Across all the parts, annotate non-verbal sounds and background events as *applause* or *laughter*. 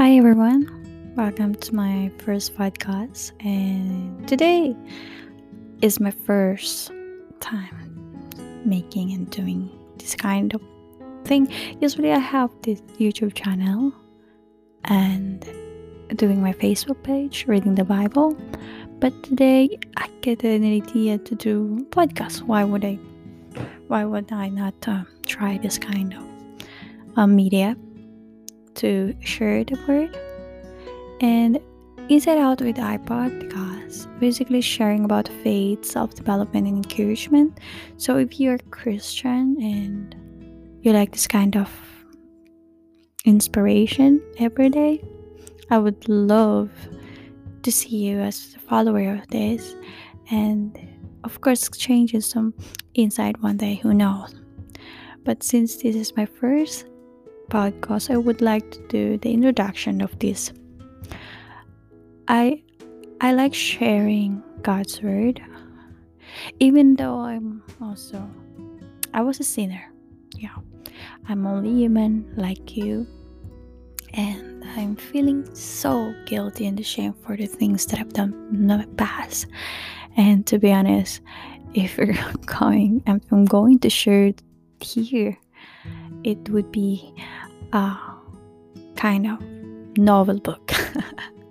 Hi everyone, welcome to my first podcast. And today is my first time making and doing this kind of thing. Usually, I have this YouTube channel and doing my Facebook page, reading the Bible. But today, I get an idea to do podcast. Why would I? Why would I not uh, try this kind of uh, media? To share the word. And inside out with iPod because basically sharing about faith, self development, and encouragement. So if you're Christian and you like this kind of inspiration every day, I would love to see you as a follower of this. And of course changes some inside one day who knows? But since this is my first podcast, I would like to do the introduction of this. I I like sharing God's word, even though I'm also I was a sinner. Yeah, I'm only human like you, and I'm feeling so guilty and ashamed for the things that I've done in the past. And to be honest, if *laughs* you're going, I'm going to share here it would be a kind of novel book. *laughs*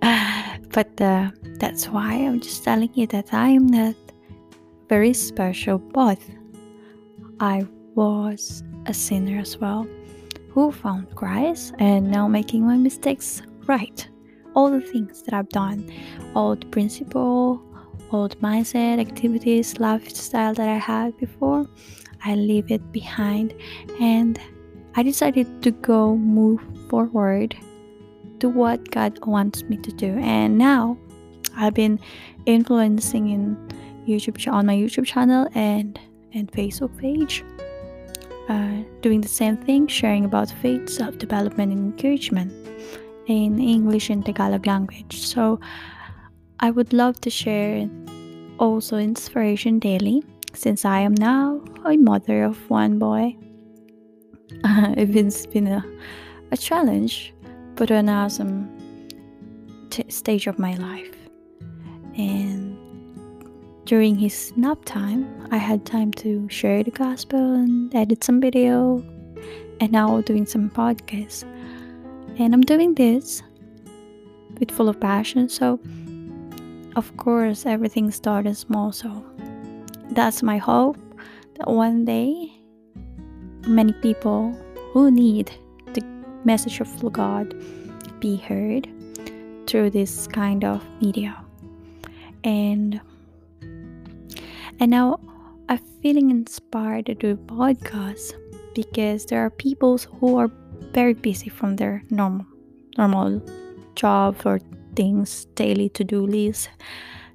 but uh, that's why I'm just telling you that I am not very special, but I was a sinner as well who found Christ and now making my mistakes right. All the things that I've done, all the principle, all the mindset, activities, lifestyle that I had before, I leave it behind and I decided to go move forward to what God wants me to do. And now I've been influencing in YouTube on my YouTube channel and and Facebook page. Uh, doing the same thing, sharing about faith, self development, and encouragement in English and Tagalog language. So, I would love to share also inspiration daily since I am now a mother of one boy *laughs* it's been a, a challenge, but an awesome t- stage of my life. And during his nap time, I had time to share the gospel and edit some video, and now doing some podcasts. And I'm doing this with full of passion. So, of course, everything started small. So, that's my hope that one day many people who need the message of God be heard through this kind of media. And and now I'm feeling inspired to do podcasts because there are people who are very busy from their normal normal jobs or things, daily to-do list,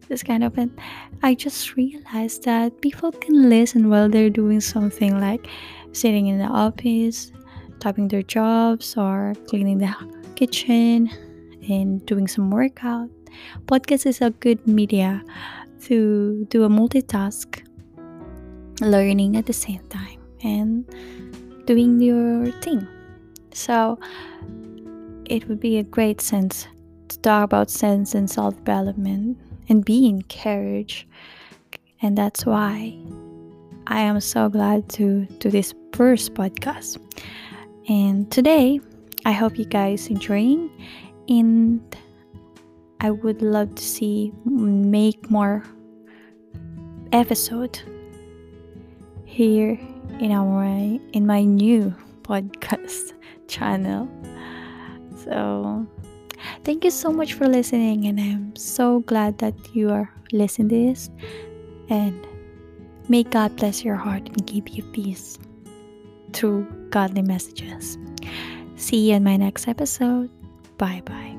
this kind of and I just realized that people can listen while they're doing something like sitting in the office, typing their jobs, or cleaning the kitchen and doing some workout. Podcast is a good media to do a multitask, learning at the same time, and doing your thing. So it would be a great sense to talk about sense and self development and be encouraged. And that's why I am so glad to do this first podcast. And today, I hope you guys enjoying and I would love to see make more episode here in our in my new podcast *laughs* channel. So thank you so much for listening and I'm so glad that you are listening this and May God bless your heart and give you peace through godly messages. See you in my next episode. Bye bye.